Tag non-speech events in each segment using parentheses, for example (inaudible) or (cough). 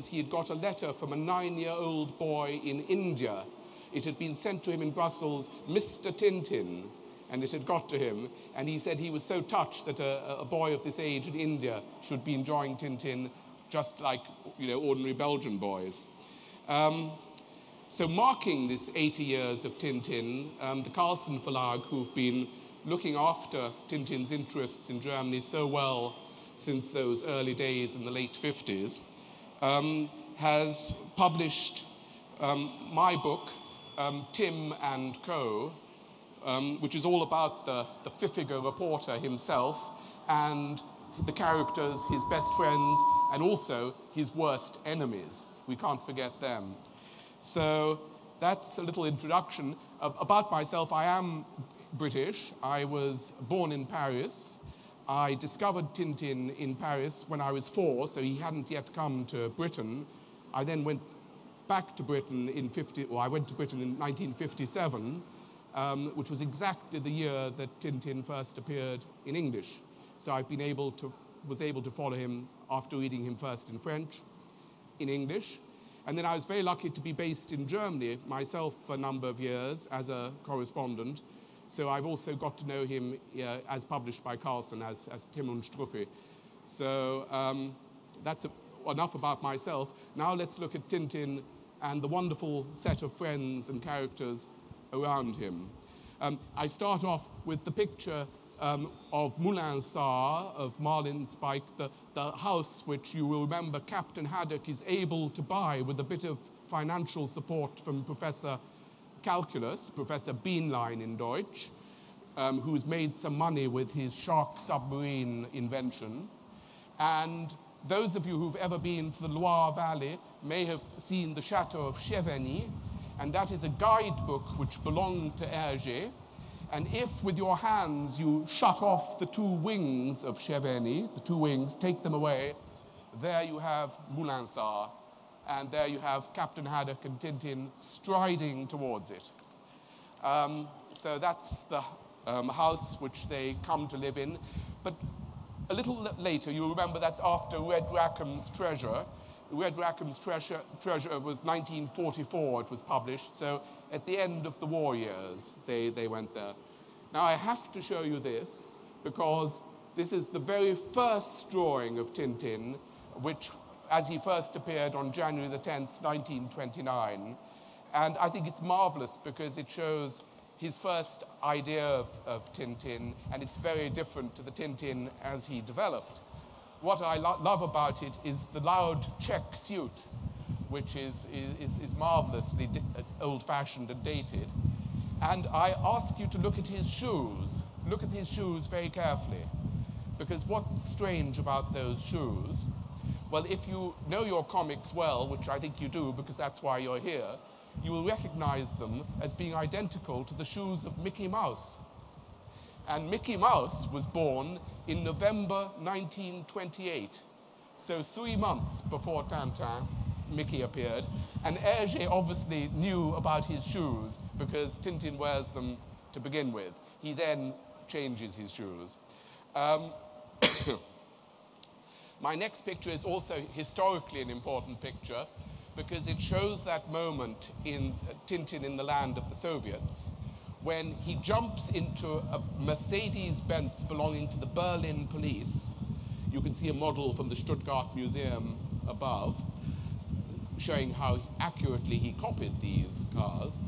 because he had got a letter from a nine year old boy in India. It had been sent to him in Brussels, Mr. Tintin, and it had got to him. And he said he was so touched that a, a boy of this age in India should be enjoying Tintin just like you know, ordinary Belgian boys. Um, so, marking this 80 years of Tintin, um, the Carlsen Verlag, who've been looking after Tintin's interests in Germany so well since those early days in the late 50s, um, has published um, my book, um, Tim and Co., um, which is all about the, the Pfiffiger reporter himself and the characters, his best friends, and also his worst enemies. We can't forget them. So that's a little introduction. About myself, I am British. I was born in Paris. I discovered Tintin in Paris when I was four, so he hadn't yet come to Britain. I then went back to Britain in 50, or I went to Britain in 1957, um, which was exactly the year that Tintin first appeared in English. So I've been able to, was able to follow him after reading him first in French, in English. And then I was very lucky to be based in Germany myself for a number of years as a correspondent. So I've also got to know him uh, as published by Carlsen as, as Tim und Struppi. So um, that's a, enough about myself. Now let's look at Tintin and the wonderful set of friends and characters around him. Um, I start off with the picture um, of Moulinsart, of Marlinspike, the, the house which you will remember Captain Haddock is able to buy with a bit of financial support from Professor Calculus, Professor Bienlein in Deutsch, um, who's made some money with his shark submarine invention. And those of you who've ever been to the Loire Valley may have seen the Chateau of Cheverny, and that is a guidebook which belonged to Hergé, and if with your hands you shut off the two wings of Cheverny, the two wings, take them away, there you have Moulinsart, and there you have Captain Haddock and Tintin striding towards it. Um, so that's the um, house which they come to live in. But a little later, you remember that's after Red Rackham's Treasure. Red Rackham's Treasure, Treasure was 1944, it was published. So at the end of the war years, they, they went there. Now, I have to show you this because this is the very first drawing of Tintin, which, as he first appeared on January the 10th, 1929. And I think it's marvelous because it shows his first idea of, of Tintin, and it's very different to the Tintin as he developed. What I lo- love about it is the loud check suit which is, is, is marvelously uh, old fashioned and dated. And I ask you to look at his shoes. Look at his shoes very carefully. Because what's strange about those shoes? Well, if you know your comics well, which I think you do because that's why you're here, you will recognize them as being identical to the shoes of Mickey Mouse. And Mickey Mouse was born in November 1928, so three months before Tintin. Mickey appeared. And Hergé obviously knew about his shoes because Tintin wears them to begin with. He then changes his shoes. Um, (coughs) (coughs) my next picture is also historically an important picture because it shows that moment in Tintin in the land of the Soviets when he jumps into a Mercedes Benz belonging to the Berlin police. You can see a model from the Stuttgart Museum above showing how accurately he copied these cars.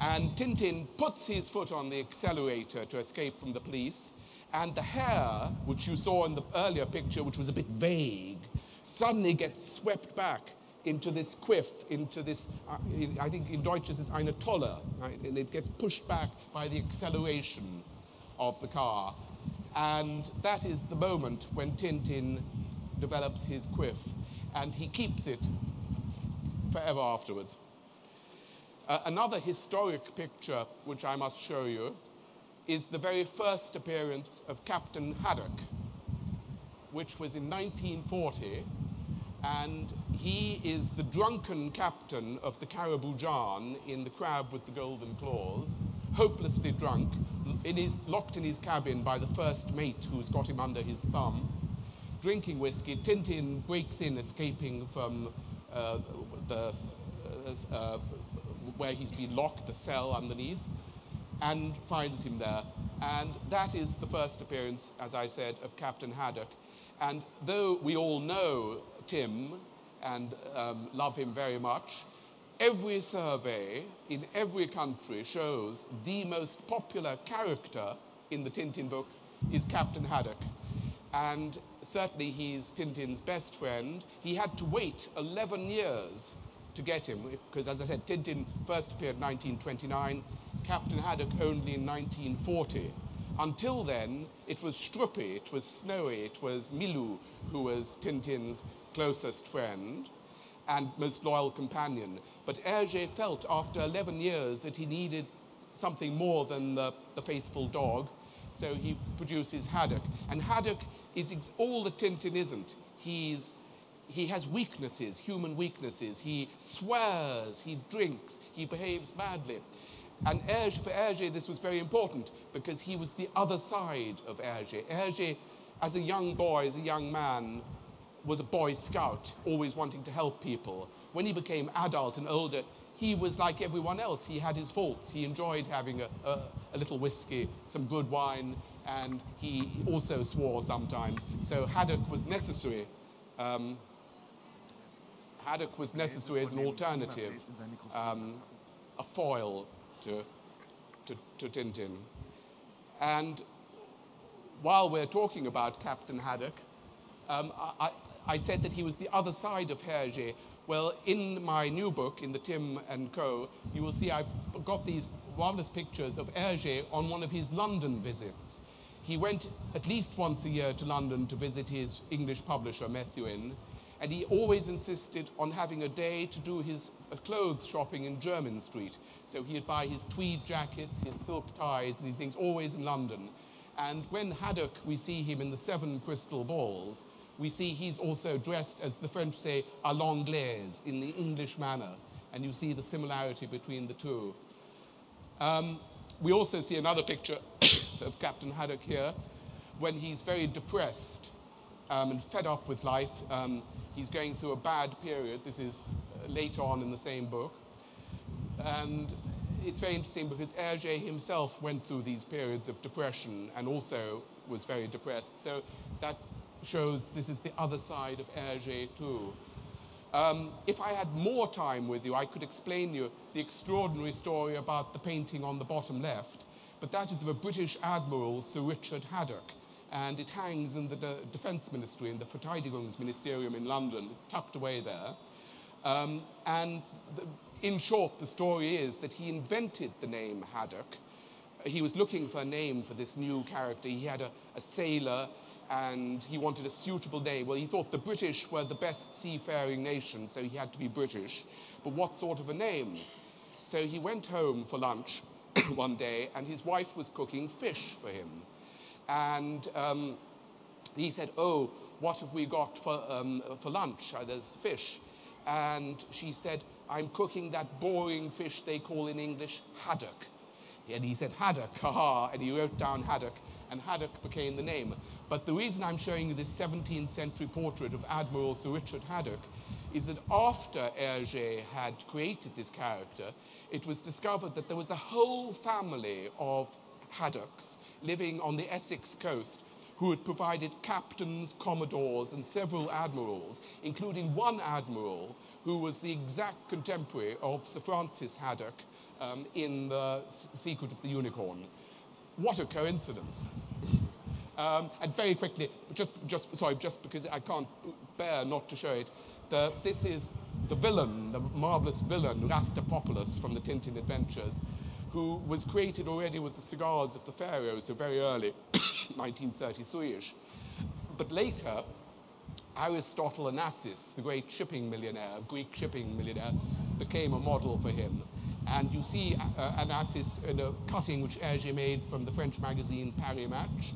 And Tintin puts his foot on the accelerator to escape from the police, and the hair, which you saw in the earlier picture, which was a bit vague, suddenly gets swept back into this quiff, into this, uh, I think in Deutsch it's eine Tolle, right? and it gets pushed back by the acceleration of the car. And that is the moment when Tintin develops his quiff, and he keeps it forever afterwards. Uh, another historic picture which I must show you is the very first appearance of Captain Haddock, which was in 1940, and he is the drunken captain of the Karaboudjan in The Crab with the Golden Claws, hopelessly drunk, in his, locked in his cabin by the first mate who's got him under his thumb. drinking whiskey. Tintin breaks in, escaping from uh, the, uh, uh, where he's been locked, the cell underneath, and finds him there. And that is the first appearance, as I said, of Captain Haddock. And though we all know Tim and um, love him very much, every survey in every country shows the most popular character in the Tintin books is Captain Haddock. And certainly he's Tintin's best friend. He had to wait 11 years to get him, because as I said, Tintin first appeared in 1929, Captain Haddock only in 1940. Until then, it was Struppi, it was Snowy, it was Milou who was Tintin's closest friend and most loyal companion. But Hergé felt after 11 years that he needed something more than the, the faithful dog, so he produces Haddock. And Haddock is all that Tintin isn't. He's, he has weaknesses, human weaknesses. He swears, he drinks, he behaves badly. And Hergé, for Hergé, this was very important because he was the other side of Hergé. Hergé, as a young boy, as a young man, was a boy scout, always wanting to help people. When he became adult and older, he was like everyone else. He had his faults. He enjoyed having a, a, a little whiskey, some good wine, and he also swore sometimes. So haddock was necessary. Um, haddock was necessary as an alternative, um, a foil to, to, to Tintin. And while we're talking about Captain Haddock, um, I, I said that he was the other side of Hergé. Well, in my new book, in the Tim and Co., you will see I've got these marvelous pictures of Hergé on one of his London visits. He went at least once a year to London to visit his English publisher, Methuen, and he always insisted on having a day to do his uh, clothes shopping in Jermyn Street. So he'd buy his tweed jackets, his silk ties, these things always in London. And when Haddock, we see him in the Seven Crystal Balls, we see he's also dressed, as the French say, à l'anglaise, in the English manner. And you see the similarity between the two. Um, we also see another picture (coughs) of Captain Haddock here when he's very depressed um, and fed up with life. Um, he's going through a bad period. This is uh, later on in the same book. And it's very interesting because Hergé himself went through these periods of depression and also was very depressed. So that shows this is the other side of Hergé too. Um, if I had more time with you, I could explain you the extraordinary story about the painting on the bottom left, but that is of a British admiral, Sir Richard Haddock, and it hangs in the De- Defence Ministry in the Verteidigungsministerium in London. It's tucked away there. Um, and the, in short, the story is that he invented the name Haddock. He was looking for a name for this new character. He had a, a sailor and he wanted a suitable name. Well, he thought the British were the best seafaring nation, so he had to be British. But what sort of a name? So he went home for lunch (coughs) one day, and his wife was cooking fish for him. And um, he said, Oh, what have we got for, um, for lunch? Uh, there's fish. And she said, I'm cooking that boring fish they call in English haddock. And he said, Haddock, haha, and he wrote down haddock, and haddock became the name. But the reason I'm showing you this 17th century portrait of Admiral Sir Richard Haddock is that after Hergé had created this character, it was discovered that there was a whole family of Haddocks living on the Essex coast who had provided captains, commodores, and several admirals, including one admiral who was the exact contemporary of Sir Francis Haddock um, in The Secret of the Unicorn. What a coincidence! Um, and very quickly, just, just, sorry, just because I can't bear not to show it, the, this is the villain, the marvelous villain, Rastapopoulos from the Tintin Adventures, who was created already with the cigars of the Pharaoh, so very early, (coughs) 1933-ish. But later, Aristotle Onassis, the great shipping millionaire, Greek shipping millionaire, became a model for him. And you see uh, Onassis in a cutting which Hergé made from the French magazine Paris Match,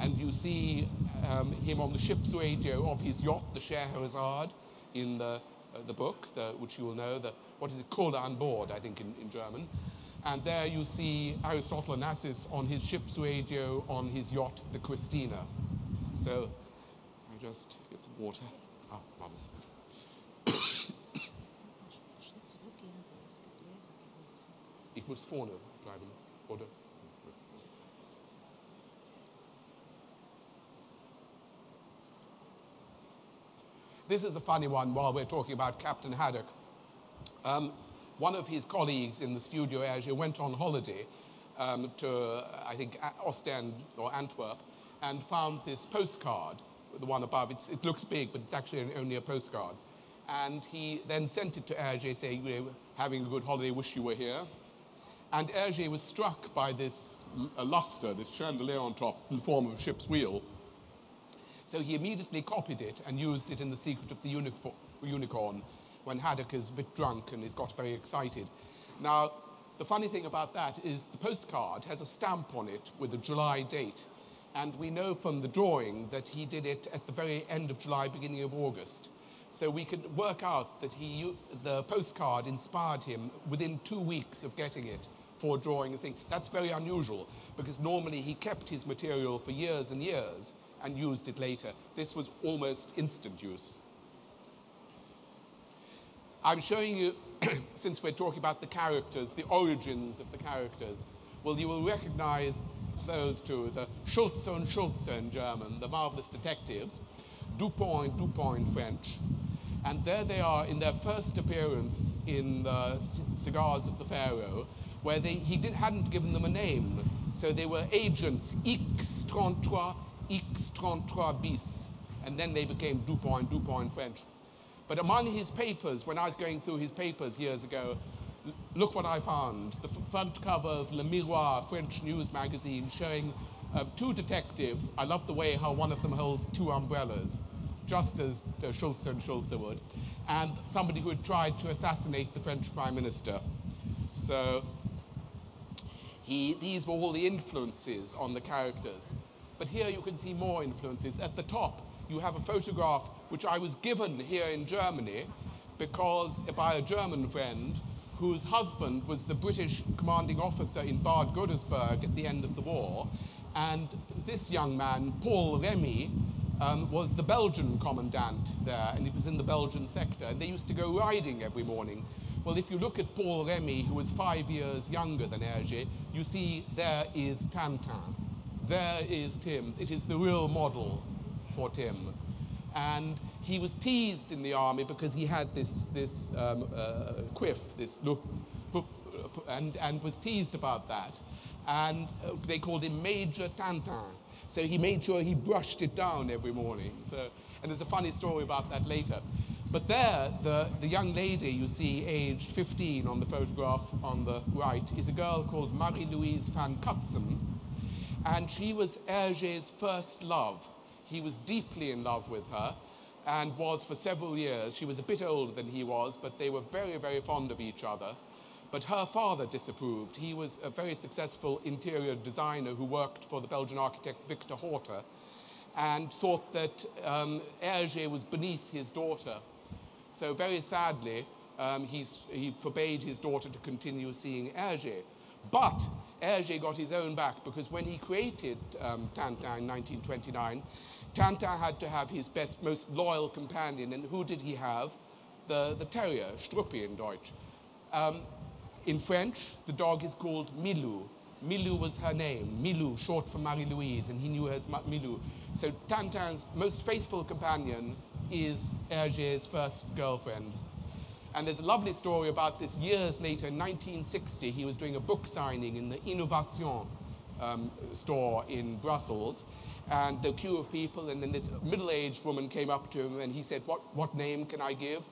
and you see um, him on the ship's radio of his yacht, the Scheherazade, in the, uh, the book, the, which you will know, the, what is it, Kohle an Bord, I think, in, in German. And there you see Aristotle Onassis on his ship's radio on his yacht, the Christina. So, I just get some water. Ah, marvelous. Das (coughs) von Ich muss vorne bleiben, oder? This is a funny one while we're talking about Captain Haddock. Um, one of his colleagues in the studio Hergé went on holiday um, to, uh, I think, Ostend or Antwerp and found this postcard, the one above. It's, it looks big, but it's actually only a postcard. And he then sent it to Hergé saying, you know, having a good holiday, wish you were here. And Hergé was struck by this l- luster, this chandelier on top in the form of a ship's wheel. So he immediately copied it and used it in The Secret of the Unico- Unicorn when Haddock is a bit drunk and he's got very excited. Now, the funny thing about that is the postcard has a stamp on it with a July date. And we know from the drawing that he did it at the very end of July, beginning of August. So we can work out that he, the postcard inspired him within two weeks of getting it for drawing a thing. That's very unusual because normally he kept his material for years and years and used it later. This was almost instant use. I'm showing you, (clears throat) since we're talking about the characters, the origins of the characters. Well, you will recognize those two, the Schulze and Schulze in German, the marvelous detectives, Dupond and Dupont in French. And there they are in their first appearance in the Cigars of the Pharaoh, where they, he did, hadn't given them a name. So they were agents X33, X33 bis. And then they became Dupond and Dupont in French. But among his papers, when I was going through his papers years ago, look what I found. The front cover of Le Miroir, French news magazine, showing uh, two detectives. I love the way how one of them holds two umbrellas, just as uh, Schulze and Schulze would, and somebody who had tried to assassinate the French prime minister. So he, these were all the influences on the characters. But here you can see more influences. At the top, you have a photograph which I was given here in Germany because by a German friend whose husband was the British commanding officer in Bad Godesberg at the end of the war. And this young man, Paul Remy, um, was the Belgian commandant there, and he was in the Belgian sector. And they used to go riding every morning. Well, if you look at Paul Remy, who was five years younger than Hergé, you see there is Tintin. There is Tim. It is the real model for Tim. And he was teased in the army because he had this, this um, uh, quiff, this look, and, and was teased about that. And uh, they called him Major Tintin. So he made sure he brushed it down every morning. So, and there's a funny story about that later. But there, the, the young lady you see, aged 15 on the photograph on the right, is a girl called Marie-Louise van Cutsem. And she was Hergé's first love. He was deeply in love with her and was for several years. She was a bit older than he was, but they were very, very fond of each other. But her father disapproved. He was a very successful interior designer who worked for the Belgian architect Victor Horta and thought that um, Hergé was beneath his daughter. So, very sadly, um, he forbade his daughter to continue seeing Hergé. But Hergé got his own back because when he created um, Tintin in 1929, Tintin had to have his best, most loyal companion. And who did he have? The, the terrier, Struppi in Deutsch. Um, in French, the dog is called Milou. Milou was her name, Milou, short for Marie Louise, and he knew her as Milou. So Tintin's most faithful companion is Hergé's first girlfriend. And there's a lovely story about this years later, in 1960, he was doing a book signing in the Innovation um, store in Brussels. And the queue of people, and then this middle aged woman came up to him and he said, What, what name can I give?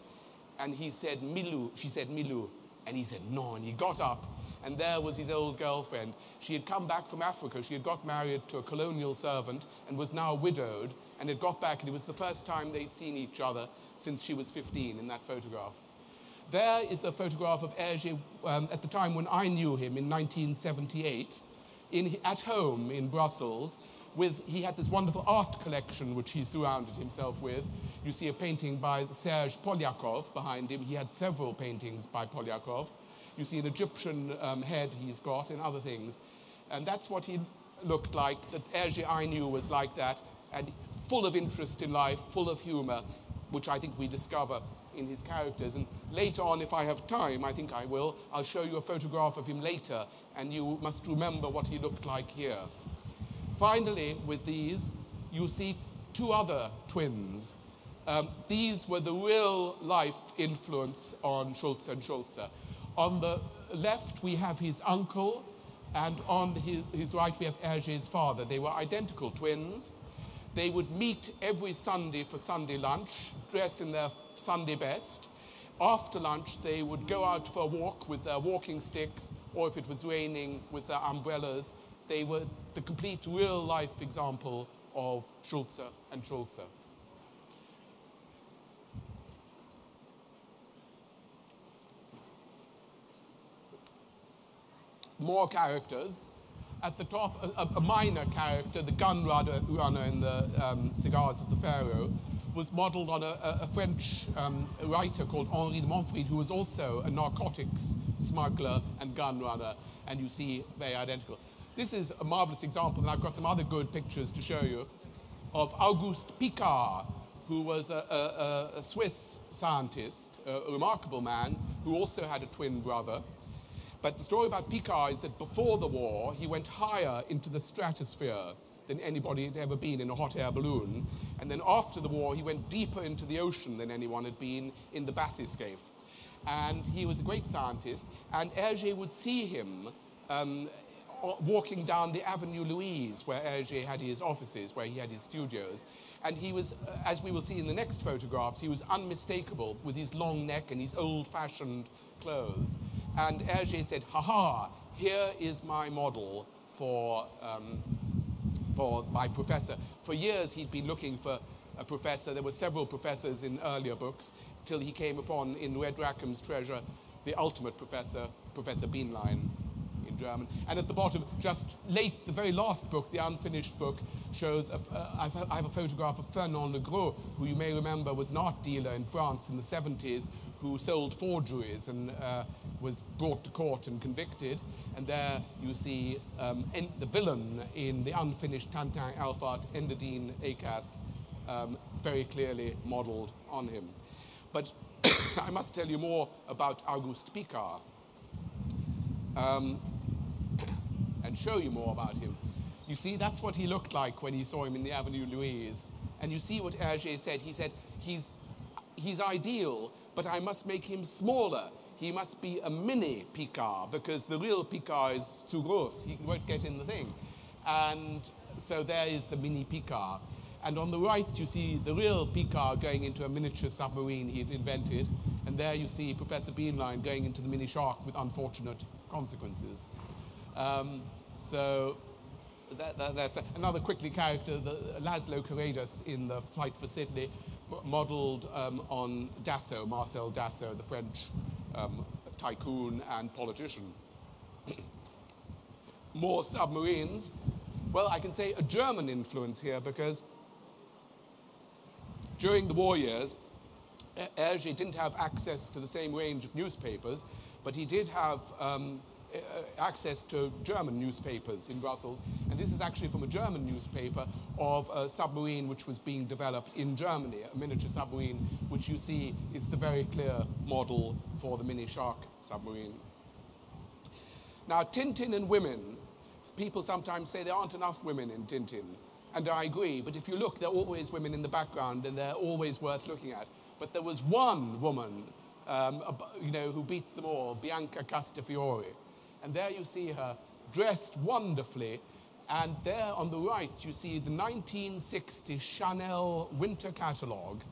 And he said, Milou. She said, Milou. And he said, No. And he got up, and there was his old girlfriend. She had come back from Africa. She had got married to a colonial servant and was now widowed, and had got back, and it was the first time they'd seen each other since she was 15 in that photograph. There is a photograph of Hergé um, at the time when I knew him in 1978, in, at home in Brussels. With, he had this wonderful art collection which he surrounded himself with. You see a painting by Serge Poliakoff behind him. He had several paintings by Poliakoff. You see an Egyptian um, head he's got and other things. And that's what he looked like. That Hergé I knew was like that. And full of interest in life, full of humor, which I think we discover in his characters. And later on, if I have time, I think I will, I'll show you a photograph of him later, and you must remember what he looked like here. Finally, with these, you see two other twins. Um, these were the real life influence on Schulze and Schulze. On the left, we have his uncle, and on his, his right, we have Hergé's father. They were identical twins. They would meet every Sunday for Sunday lunch, dress in their Sunday best. After lunch, they would go out for a walk with their walking sticks, or if it was raining, with their umbrellas. They were the complete real life example of Schulze and Schulze. More characters. At the top, a, a minor character, the gun runner, runner in the um, Cigars of the Pharaoh, was modeled on a, a French um, writer called Henry de Monfreid, who was also a narcotics smuggler and gun runner, and you see very identical. This is a marvelous example, and I've got some other good pictures to show you, of Auguste Piccard, who was a, a Swiss scientist, a remarkable man, who also had a twin brother. But the story about Piccard is that before the war, he went higher into the stratosphere than anybody had ever been in a hot air balloon. And then after the war, he went deeper into the ocean than anyone had been in the bathyscaphe. And he was a great scientist, and Hergé would see him um, walking down the Avenue Louise, where Hergé had his offices, where he had his studios. And he was, uh, as we will see in the next photographs, he was unmistakable with his long neck and his old fashioned clothes. And Hergé said, Ha ha, here is my model for, um, for my professor. For years, he'd been looking for a professor. There were several professors in earlier books till he came upon, in Red Rackham's treasure, the ultimate professor, Professor Bienlein in German. And at the bottom, just late, the very last book, the unfinished book, shows, a, uh, I have a photograph of Fernand Legros, who you may remember was an art dealer in France in the 70s, who sold forgeries and uh, was brought to court and convicted. And there you see um, the villain in the unfinished Tintin Alph-Art, Endaddine Akass, um, very clearly modeled on him. But (coughs) I must tell you more about Auguste Piccard Um, (coughs) and show you more about him. You see, that's what he looked like when he saw him in the Avenue Louise. And you see what Hergé said. He said, he's, he's ideal, but I must make him smaller. He must be a mini Piccard because the real Piccard is too gross. He won't get in the thing. And so there is the mini Piccard. And on the right, you see the real Piccard going into a miniature submarine he'd invented. And there you see Professor Bienlein going into the mini shark with unfortunate consequences. Um, so that, that, that's another quickly character, the, Laszlo Carreidas in the Flight for Sydney, modeled um, on Dassault, Marcel Dassault, the French um, tycoon and politician. (clears throat) More submarines. Well, I can say a German influence here because during the war years, Hergé didn't have access to the same range of newspapers, but he did have um, access to German newspapers in Brussels. And this is actually from a German newspaper of a submarine which was being developed in Germany, a miniature submarine, which you see is the very clear model for the Mini Shark submarine. Now, Tintin and women, people sometimes say there aren't enough women in Tintin. And I agree, but if you look, there are always women in the background and they're always worth looking at. But there was one woman, um, you know, who beats them all, Bianca Castafiore. And there you see her dressed wonderfully. And there on the right, you see the 1960 Chanel winter catalogue,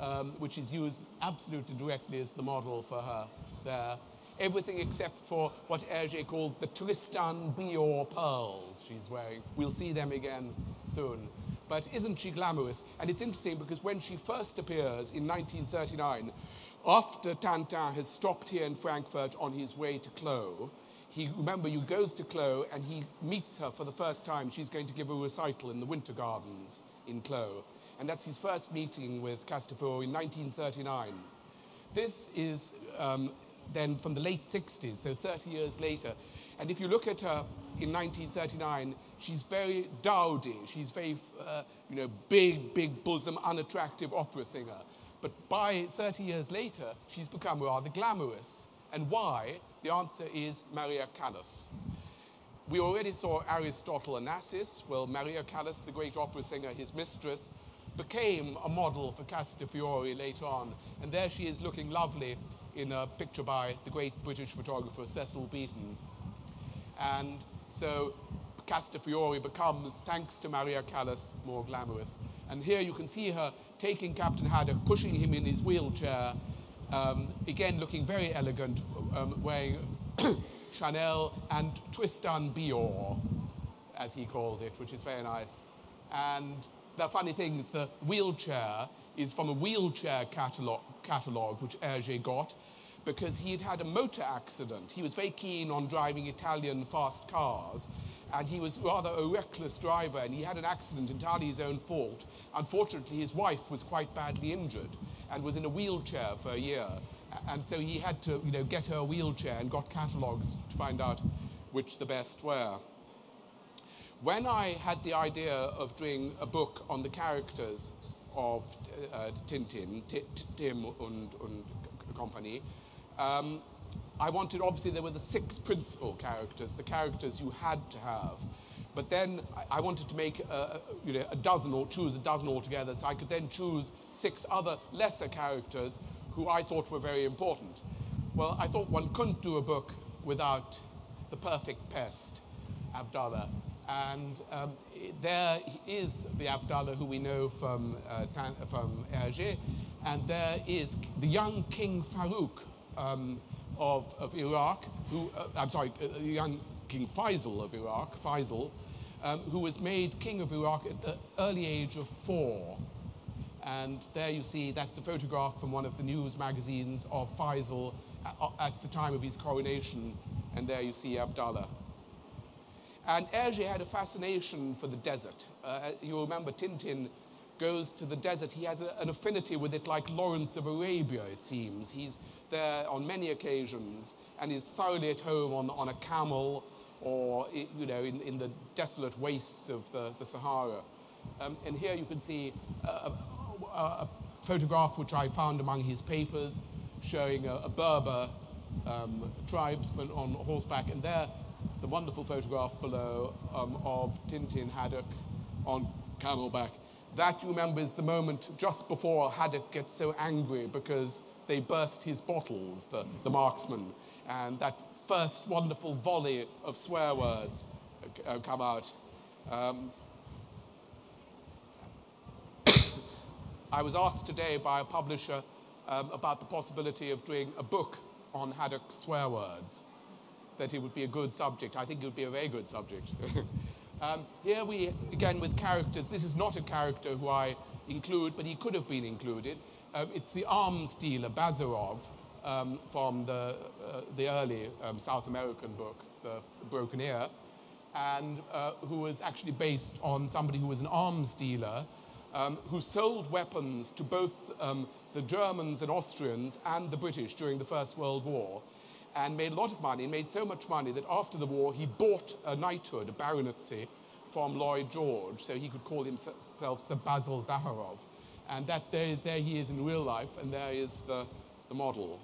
um, which is used absolutely directly as the model for her there. Everything except for what Hergé called the Tristan Briand pearls she's wearing. We'll see them again soon. But isn't she glamorous? And it's interesting because when she first appears in 1939, after Tintin has stopped here in Frankfurt on his way to Klow, he remember you goes to Klow and he meets her for the first time. She's going to give a recital in the Winter Gardens in Klow. And that's his first meeting with Castafiore in 1939. This is um, then from the late 60s, so 30 years later. And if you look at her in 1939, she's very dowdy. She's very, uh, you know, big, big bosom, unattractive opera singer. But by 30 years later, she's become rather glamorous. And why? The answer is Maria Callas. We already saw Aristotle Onassis. Well, Maria Callas, the great opera singer, his mistress, became a model for Castafiore later on. And there she is looking lovely in a picture by the great British photographer Cecil Beaton. And so Castafiore becomes, thanks to Maria Callas, more glamorous. And here you can see her taking Captain Haddock, pushing him in his wheelchair, um, again looking very elegant, um, wearing (coughs) Chanel and Tristan Bior, as he called it, which is very nice. And the funny thing is the wheelchair is from a wheelchair catalog, catalog which Hergé got because he had had a motor accident. He was very keen on driving Italian fast cars, and he was rather a reckless driver, and he had an accident entirely his own fault. Unfortunately, his wife was quite badly injured and was in a wheelchair for a year, and so he had to, you know, get her a wheelchair and got catalogues to find out which the best were. When I had the idea of doing a book on the characters of uh, Tintin, Tim and, company, um, I wanted, obviously, there were the six principal characters, the characters you had to have. But then I wanted to make a, you know, a dozen or choose a dozen altogether, so I could then choose six other lesser characters who I thought were very important. Well, I thought one couldn't do a book without the perfect pest, Abdallah. And um, there is the Abdallah who we know from, uh, from Hergé, and there is the young King Farouk um, of, of Iraq, who, uh, I'm sorry, uh, young King Faisal of Iraq, Faisal, um, who was made king of Iraq at the early age of four. And there you see, that's the photograph from one of the news magazines of Faisal at, uh, at the time of his coronation. And there you see Abdallah. And Hergé had a fascination for the desert. Uh, you remember Tintin goes to the desert. He has a, an affinity with it like Lawrence of Arabia, it seems. He's there on many occasions and is thoroughly at home on, on a camel or you know, in, in the desolate wastes of the, the Sahara. Um, and here you can see a, a, a, photograph which I found among his papers showing a, a Berber um, tribesman on horseback. And there, the wonderful photograph below um, of Tintin Haddock on camelback. That, you remember, is the moment just before Haddock gets so angry because they burst his bottles, the, the marksman, and that first wonderful volley of swear words uh, come out. Um, (coughs) I was asked today by a publisher um, about the possibility of doing a book on Haddock's swear words, that it would be a good subject. I think it would be a very good subject. (laughs) um, here we, again, with characters, this is not a character who I include, but he could have been included. Um, it's the arms dealer, Bazarov, um, from the, uh, the early um, South American book, The, Broken Ear, and uh, who was actually based on somebody who was an arms dealer um, who sold weapons to both um, the Germans and Austrians and the British during the First World War and made a lot of money, made so much money that after the war he bought a knighthood, a baronetcy, from Lloyd George so he could call himself Sir Basil Zaharoff. And that there, is, there he is in real life, and there is the, the model.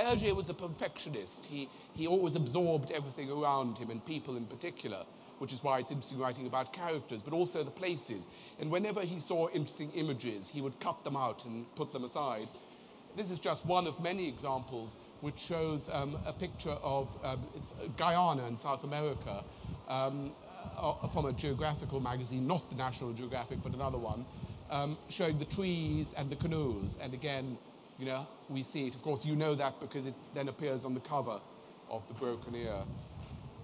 Hergé was a perfectionist. He, he always absorbed everything around him, and people in particular, which is why it's interesting writing about characters, but also the places. And whenever he saw interesting images, he would cut them out and put them aside. This is just one of many examples which shows um, a picture of um, Guyana in South America, um, uh, from a geographical magazine, not the National Geographic, but another one, um, showing the trees and the canoes. And again, you know, we see it. Of course, you know that because it then appears on the cover of the Broken Ear.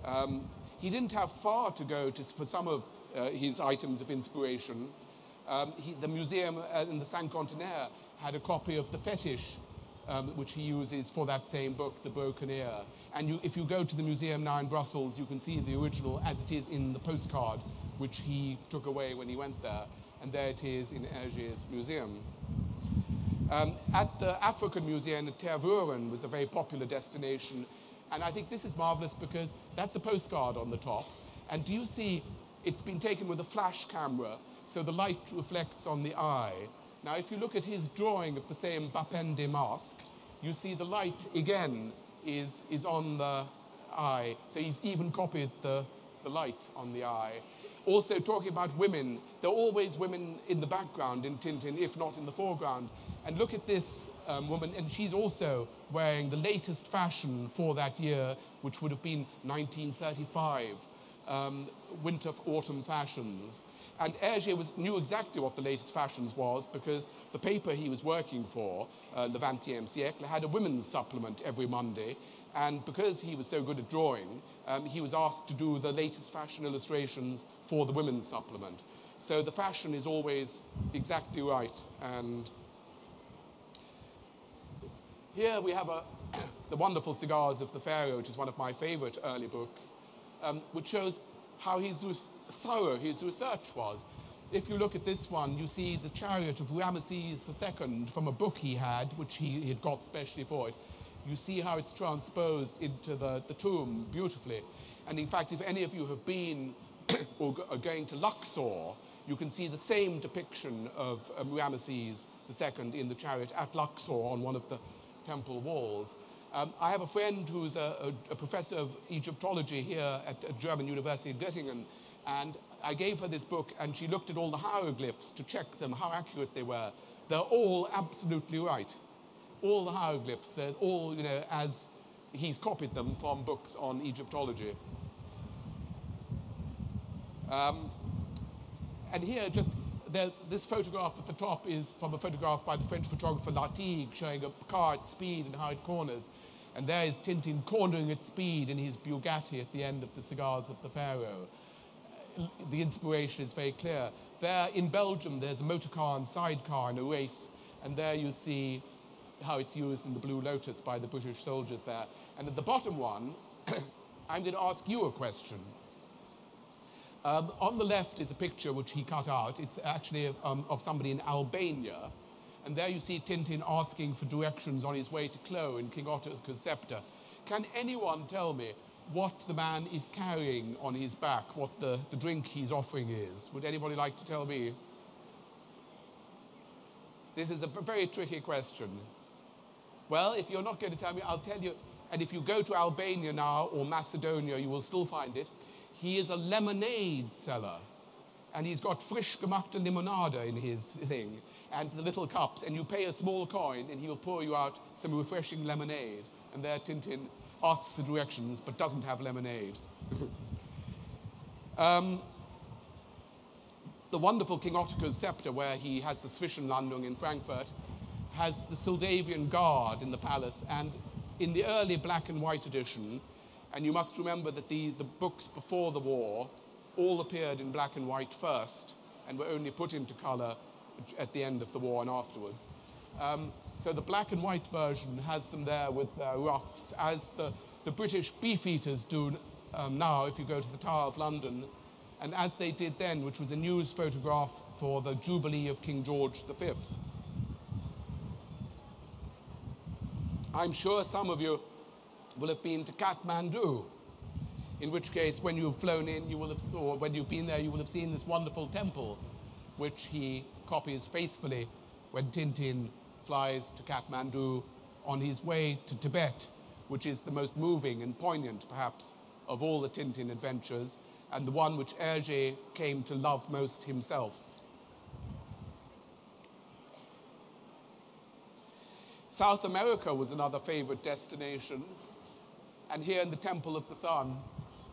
Um, he didn't have far to go to, for some of uh, his items of inspiration. Um, he, the museum uh, in the Saint Cinquantenaire had a copy of the fetish um, which he uses for that same book, The Broken Ear. And you, if you go to the museum now in Brussels, you can see the original as it is in the postcard, which he took away when he went there. And there it is in Hergé's museum. Um, at the African Museum at Tervuren was a very popular destination. And I think this is marvelous because that's a postcard on the top. And do you see it's been taken with a flash camera, so the light reflects on the eye. Now, if you look at his drawing of the same Bapende mask, you see the light again is, is on the eye. So he's even copied the, the light on the eye. Also, talking about women, there are always women in the background in Tintin, if not in the foreground. And look at this um, woman, and she's also wearing the latest fashion for that year, which would have been 1935, um, winter autumn fashions. And Hergé was, knew exactly what the latest fashions was because the paper he was working for, uh, Le 20e siècle, had a women's supplement every Monday. And because he was so good at drawing, um, he was asked to do the latest fashion illustrations for the women's supplement. So the fashion is always exactly right. And here we have a, (coughs) the wonderful cigars of the Pharaoh, which is one of my favorite early books, um, which shows how his thorough his research was. If you look at this one, you see the chariot of Ramesses II from a book he had, which he, he had got specially for it. You see how it's transposed into the, the tomb beautifully. And in fact, if any of you have been (coughs) or are going to Luxor, you can see the same depiction of um, Ramesses II in the chariot at Luxor on one of the temple walls. Um, I have a friend who's a, a, a professor of Egyptology here at, at German University in Göttingen, and I gave her this book, and she looked at all the hieroglyphs to check them, how accurate they were. They're all absolutely right. All the hieroglyphs, they're all, you know, as he's copied them from books on Egyptology. Um, and here, just there, this photograph at the top is from a photograph by the French photographer Lartigue showing a car at speed and how it corners. And there is Tintin cornering at speed in his Bugatti at the end of the Cigars of the Pharaoh. Uh, The inspiration is very clear. There in Belgium, there's a motor car and sidecar in a race, and there you see how it's used in the Blue Lotus by the British soldiers there. And at the bottom one, (coughs) I'm going to ask you a question. Um, on the left is a picture which he cut out. It's actually um, of somebody in Albania. And there you see Tintin asking for directions on his way to Klow in King Otto's scepter. Can anyone tell me what the man is carrying on his back, what the, the drink he's offering is? Would anybody like to tell me? This is a very tricky question. Well, if you're not going to tell me, I'll tell you. And if you go to Albania now or Macedonia, you will still find it. He is a lemonade seller. And he's got frisch gemachte limonade in his thing and the little cups. And you pay a small coin and he will pour you out some refreshing lemonade. And there Tintin asks for directions but doesn't have lemonade. (laughs) um, the wonderful King Ottokar's scepter, where he has the Zwischenlandung in Frankfurt, has the Syldavian Guard in the palace. And in the early black and white edition, and you must remember that the, the books before the war all appeared in black and white first and were only put into color at the end of the war and afterwards. Um, so the black and white version has them there with their ruffs, as the, the British beefeaters do um, now if you go to the Tower of London, and as they did then, which was a news photograph for the Jubilee of King George V. I'm sure some of you will have been to Kathmandu, in which case, when you've flown in, you will have, or when you've been there, you will have seen this wonderful temple, which he copies faithfully when Tintin flies to Kathmandu on his way to Tibet, which is the most moving and poignant, perhaps, of all the Tintin adventures, and the one which Hergé came to love most himself. South America was another favorite destination. And here in the Temple of the Sun,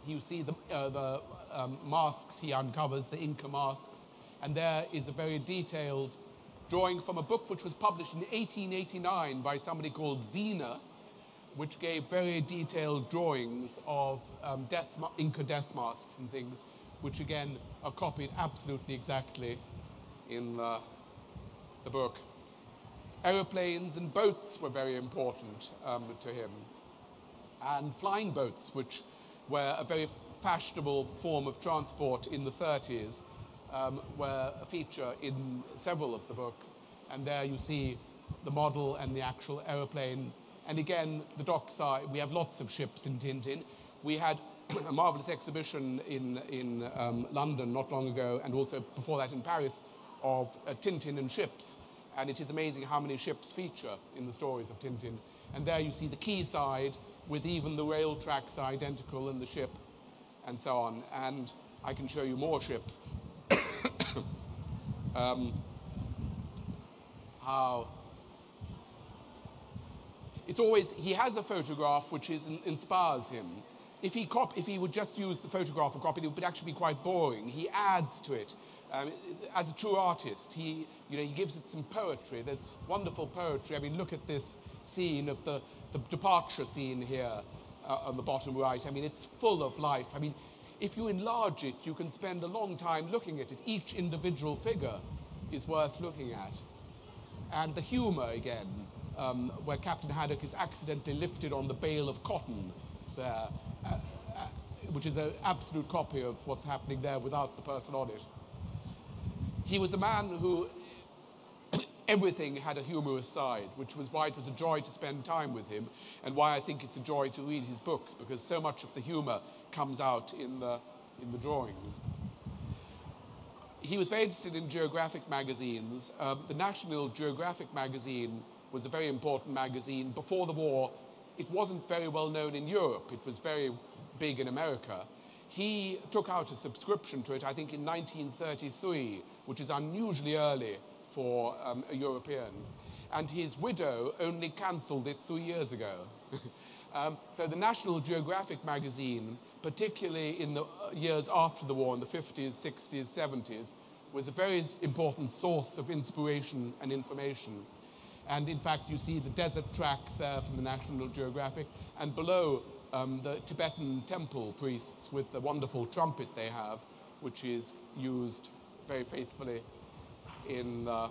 you see the, uh, the um, masks he uncovers, the Inca masks. And there is a very detailed drawing from a book which was published in 1889 by somebody called Wiener, which gave very detailed drawings of um, death, Inca death masks and things, which again are copied absolutely exactly in the, the book. Aeroplanes and boats were very important um, to him and flying boats, which were a very fashionable form of transport in the 30s, um, were a feature in several of the books. And there you see the model and the actual aeroplane. And again, the dockside, we have lots of ships in Tintin. We had (clears throat) a marvelous exhibition in, in um, London not long ago, and also before that in Paris, of uh, Tintin and ships. And it is amazing how many ships feature in the stories of Tintin. And there you see the quayside with even the rail tracks identical in the ship and so on. And I can show you more ships. (coughs) um, how it's always he has a photograph which is, inspires him. If he, cop, if he would just use the photograph or copy it, it would actually be quite boring. He adds to it. Um, as a true artist, he, you know, he gives it some poetry. There's wonderful poetry. I mean, look at this scene of the, the departure scene here uh, on the bottom right. I mean, it's full of life. I mean, if you enlarge it, you can spend a long time looking at it. Each individual figure is worth looking at. And the humour again, um, where Captain Haddock is accidentally lifted on the bale of cotton there, uh, uh, which is an absolute copy of what's happening there without the person on it. He was a man who everything had a humorous side, which was why it was a joy to spend time with him and why I think it's a joy to read his books because so much of the humor comes out in the, in the drawings. He was very interested in geographic magazines. Um, the National Geographic magazine was a very important magazine. Before the war, it wasn't very well known in Europe. It was very big in America. He took out a subscription to it, I think, in 1933, which is unusually early for um, a European. And his widow only cancelled it three years ago. (laughs) um, so the National Geographic magazine, particularly in the uh, years after the war, in the 50s, 60s, 70s, was a very important source of inspiration and information. And in fact, you see the desert tracks there from the National Geographic, and below um, the Tibetan temple priests with the wonderful trumpet they have, which is used very faithfully in uh,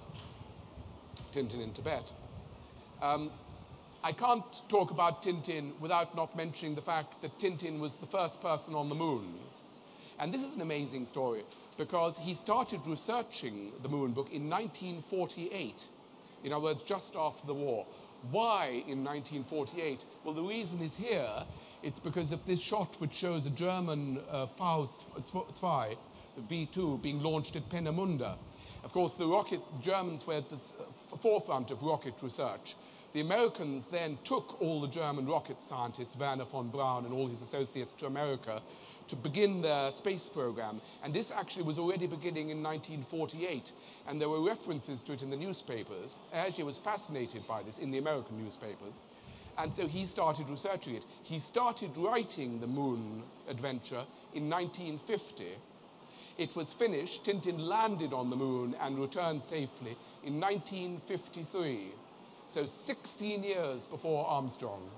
Tintin in Tibet. Um, I can't talk about Tintin without not mentioning the fact that Tintin was the first person on the moon. And this is an amazing story because he started researching the moon book in 1948, in other words, just after the war. Why in 1948? Well, the reason is here. It's because of this shot which shows a German uh, V2 being launched at Peenemünde. Of course, the rocket Germans were at the uh, forefront of rocket research. The Americans then took all the German rocket scientists, Wernher von Braun and all his associates, to America to begin their space program. And this actually was already beginning in 1948. And there were references to it in the newspapers. Hergé was fascinated by this in the American newspapers. And so he started researching it. He started writing the moon adventure in 1950 it was finished, Tintin landed on the moon and returned safely in 1953, so 16 years before Armstrong.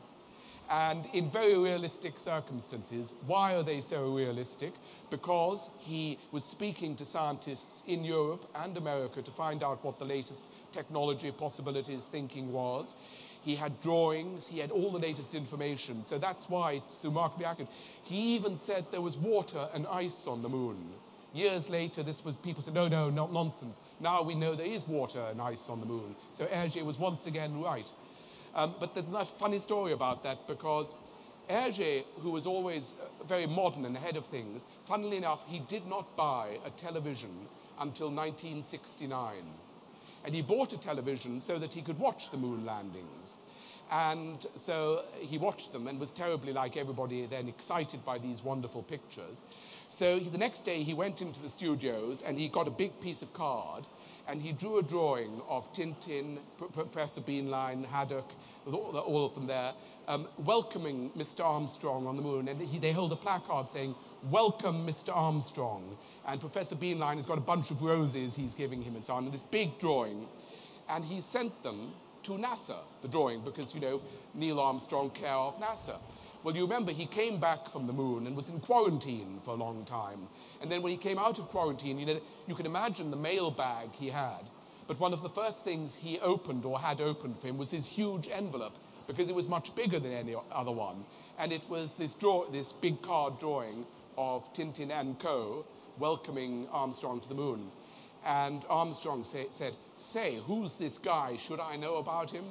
And in very realistic circumstances. Why are they so realistic? Because he was speaking to scientists in Europe and America to find out what the latest technology, possibilities, thinking was. He had drawings, he had all the latest information. So that's why it's remarkably accurate. He even said there was water and ice on the moon. Years later, this was people said, no, no, not nonsense. Now we know there is water and ice on the moon. So Hergé was once again right. Um, but there's a funny story about that because Hergé, who was always uh, very modern and ahead of things, funnily enough, he did not buy a television until 1969. And he bought a television so that he could watch the moon landings. And so he watched them and was terribly like everybody then excited by these wonderful pictures. So the next day he went into the studios and he got a big piece of card and he drew a drawing of Tintin, P Professor Bienlein, Haddock, all, all of them there, um, welcoming Mr. Armstrong on the moon. And he, they hold a placard saying, Welcome, Mr. Armstrong. And Professor Bienlein has got a bunch of roses he's giving him and so on, and this big drawing. And he sent them to NASA, the drawing, because, you know, Neil Armstrong care of NASA. Well, you remember he came back from the moon and was in quarantine for a long time. And then when he came out of quarantine, you know, you can imagine the mail bag he had. But one of the first things he opened or had opened for him was his huge envelope because it was much bigger than any other one. And it was this, draw, this big card drawing of Tintin and Co. welcoming Armstrong to the moon. And Armstrong say, said, Say, who's this guy? Should I know about him?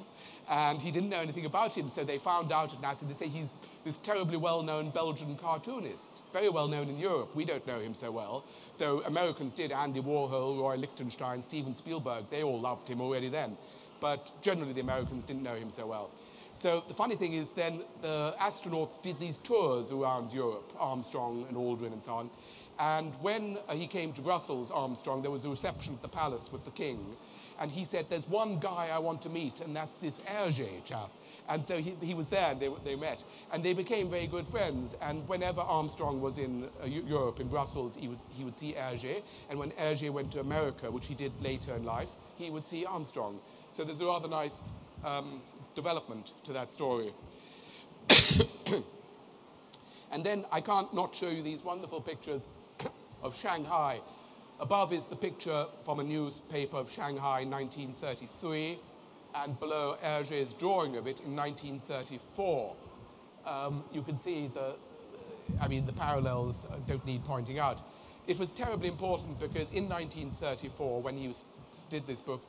And he didn't know anything about him, so they found out at NASA. They say he's this terribly well known Belgian cartoonist, very well known in Europe. We don't know him so well, though Americans did. Andy Warhol, Roy Lichtenstein, Steven Spielberg, they all loved him already then. But generally, the Americans didn't know him so well. So the funny thing is, then the astronauts did these tours around Europe, Armstrong and Aldrin and so on. And when uh, he came to Brussels, Armstrong, there was a reception at the palace with the king. And he said, There's one guy I want to meet, and that's this Hergé chap. And so he, he was there, and they, they met. And they became very good friends. And whenever Armstrong was in uh, Europe, in Brussels, he would, he would see Hergé. And when Hergé went to America, which he did later in life, he would see Armstrong. So there's a rather nice um, development to that story. (coughs) and then I can't not show you these wonderful pictures of Shanghai. Above is the picture from a newspaper of Shanghai in 1933, and below Hergé's drawing of it in 1934. Um, you can see the, I mean, the parallels don't need pointing out. It was terribly important because in 1934, when he was, did this book,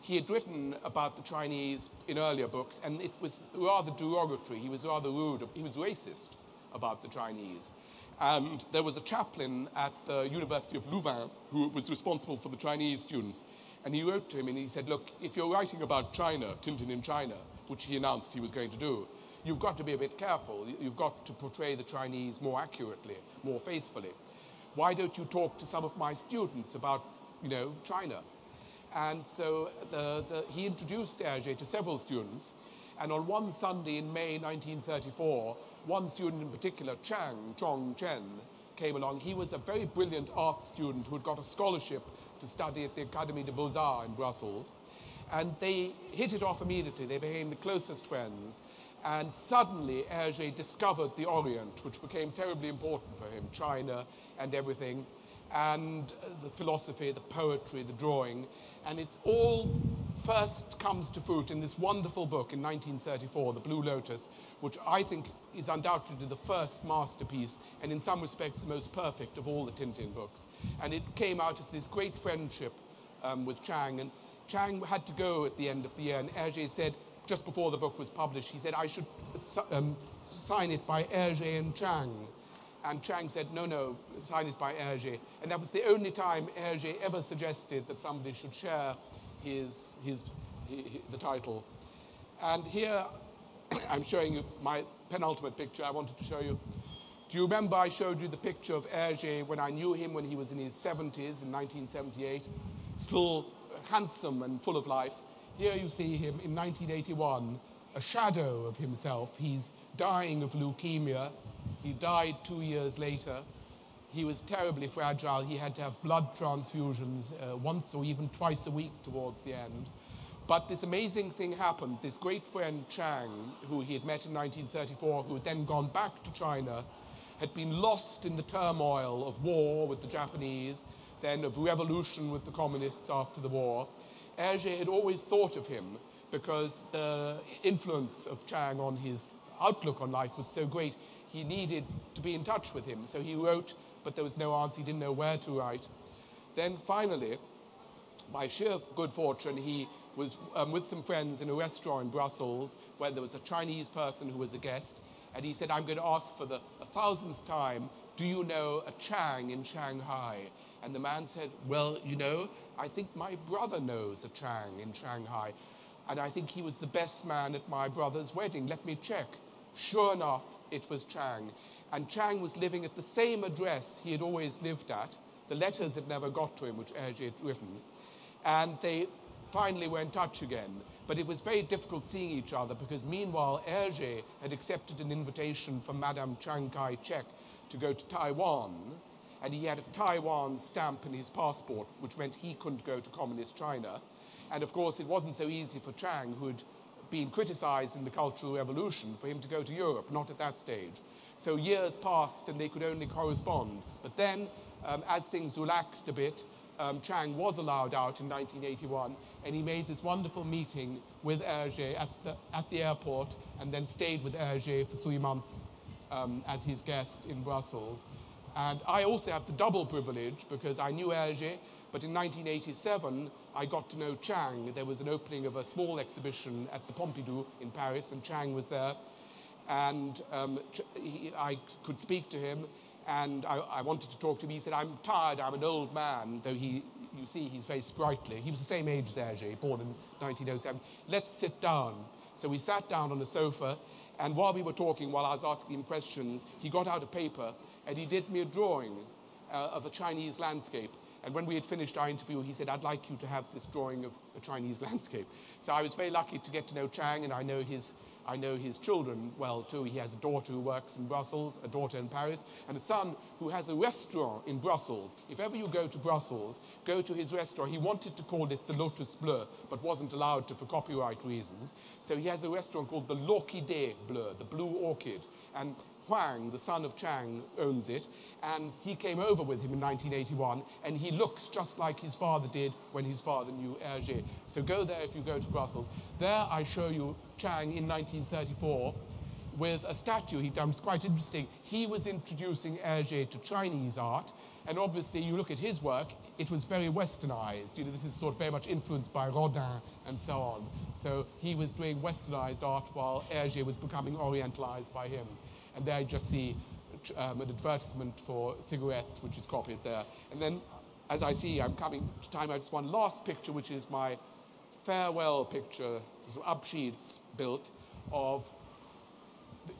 he had written about the Chinese in earlier books, and it was rather derogatory. He was rather rude. He was racist about the Chinese. And there was a chaplain at the University of Louvain who was responsible for the Chinese students. And he wrote to him and he said, Look, if you're writing about China, Tintin in China, which he announced he was going to do, you've got to be a bit careful. You've got to portray the Chinese more accurately, more faithfully. Why don't you talk to some of my students about, you know, China? And so the, the, he introduced Hergé to several students. And on one Sunday in May 1934, one student in particular, Chang Chong Chen, came along. He was a very brilliant art student who had got a scholarship to study at the Académie des Beaux-Arts in Brussels. And they hit it off immediately. They became the closest friends. And suddenly, Hergé discovered the Orient, which became terribly important for him, China and everything, and the philosophy, the poetry, the drawing. And it all first comes to fruit in this wonderful book in 1934, The Blue Lotus, which I think is undoubtedly the first masterpiece and in some respects the most perfect of all the Tintin books. And it came out of this great friendship um, with Chang. And Chang had to go at the end of the year, and Hergé said, just before the book was published, he said, I should um, sign it by Hergé and Chang. And Chang said, no, no, sign it by Hergé. And that was the only time Hergé ever suggested that somebody should share his, his, his the title. And here (coughs) I'm showing you my penultimate picture I wanted to show you. Do you remember I showed you the picture of Hergé when I knew him when he was in his 70s in 1978? Still handsome and full of life. Here you see him in 1981, a shadow of himself. He's dying of leukemia he died two years later. He was terribly fragile. He had to have blood transfusions uh, once or even twice a week towards the end. But this amazing thing happened. This great friend Chang, who he had met in 1934, who had then gone back to China, had been lost in the turmoil of war with the Japanese, then of revolution with the communists after the war. Hergé had always thought of him because the influence of Chang on his outlook on life was so great he needed to be in touch with him. So he wrote, but there was no answer. He didn't know where to write. Then finally, by sheer good fortune, he was um, with some friends in a restaurant in Brussels where there was a Chinese person who was a guest. And he said, I'm going to ask for the a thousandth time, do you know a Chang in Shanghai? And the man said, Well, you know, I think my brother knows a Chang in Shanghai. And I think he was the best man at my brother's wedding. Let me check. Sure enough, it was Chang. And Chang was living at the same address he had always lived at. The letters had never got to him, which Hergé had written. And they finally were in touch again. But it was very difficult seeing each other because meanwhile, Hergé had accepted an invitation from Madame Chiang Kai shek to go to Taiwan. And he had a Taiwan stamp in his passport, which meant he couldn't go to communist China. And of course, it wasn't so easy for Chang, who'd been criticized in the Cultural Revolution for him to go to Europe, not at that stage. So years passed and they could only correspond. But then, um, as things relaxed a bit, um, Chang was allowed out in 1981 and he made this wonderful meeting with Hergé at the, at the airport and then stayed with Hergé for three months um, as his guest in Brussels. And I also have the double privilege because I knew Hergé, but in 1987 I got to know Chang. There was an opening of a small exhibition at the Pompidou in Paris, and Chang was there. And um, he, I could speak to him, and I, I wanted to talk to him. He said, I'm tired, I'm an old man, though he, you see, he's very sprightly. He was the same age as Hergé, born in 1907. Let's sit down. So we sat down on a sofa, and while we were talking, while I was asking him questions, he got out a paper and he did me a drawing uh, of a Chinese landscape. And when we had finished our interview, he said, I'd like you to have this drawing of a Chinese (laughs) landscape. So I was very lucky to get to know Chang, and I know his, I know his children well too. He has a daughter who works in Brussels, a daughter in Paris, and a son who has a restaurant in Brussels. If ever you go to Brussels, go to his restaurant. He wanted to call it the Lotus Bleu, but wasn't allowed to for copyright reasons. So he has a restaurant called the L'Orchidée Bleu, the Blue Orchid. And Huang, the son of Chang, owns it, and he came over with him in 1981, and he looks just like his father did when his father knew Hergé. So go there if you go to Brussels. There I show you Chang in 1934 with a statue he'd done. It's quite interesting. He was introducing Hergé to Chinese art, and obviously you look at his work, it was very westernized. You know, this is sort of very much influenced by Rodin and so on. So he was doing westernized art while Hergé was becoming orientalized by him. And there you just see um, an advertisement for cigarettes, which is copied there. And then, as I see, I'm coming to time out just one last picture, which is my farewell picture, sort of Abschieds built of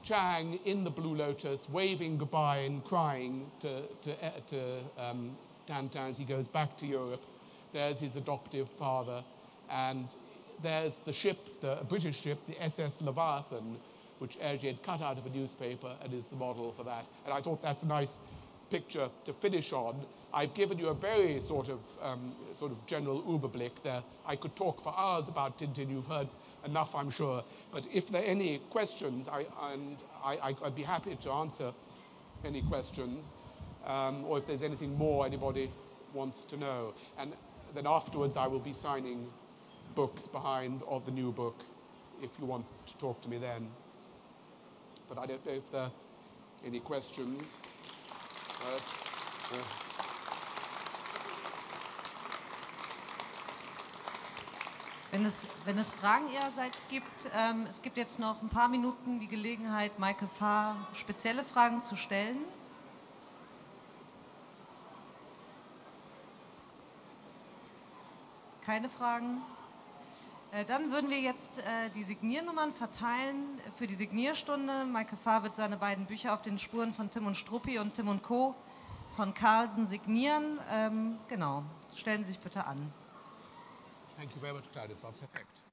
Chang in the Blue Lotus, waving goodbye and crying to, to, eh, to um, as he goes back to Europe. There's his adoptive father, and there's the ship, the British ship, the SS Leviathan, which Hergé had cut out of a newspaper and is the model for that. And I thought that's a nice picture to finish on. I've given you a very sort of um, sort of general Überblick there. I could talk for hours about Tintin. You've heard enough, I'm sure. But if there are any questions, I, and I, would be happy to answer any questions, um, or if there's anything more anybody wants to know. And then afterwards, I will be signing books behind of the new book, if you want to talk to me then. But I don't know if there are any questions. Uh, uh. Wenn es, wenn es Fragen ihrerseits gibt, ähm, es gibt jetzt noch ein paar Minuten die Gelegenheit, Michael Fahr spezielle Fragen zu stellen. Keine Fragen? Äh, dann würden wir jetzt äh, die Signiernummern verteilen für die Signierstunde. Michael Fahr wird seine beiden Bücher auf den Spuren von Tim und Struppi und Tim und Co. von Carlsen signieren. Ähm, genau, stellen Sie sich bitte an. Thank you very much, Claudia. Das war perfekt.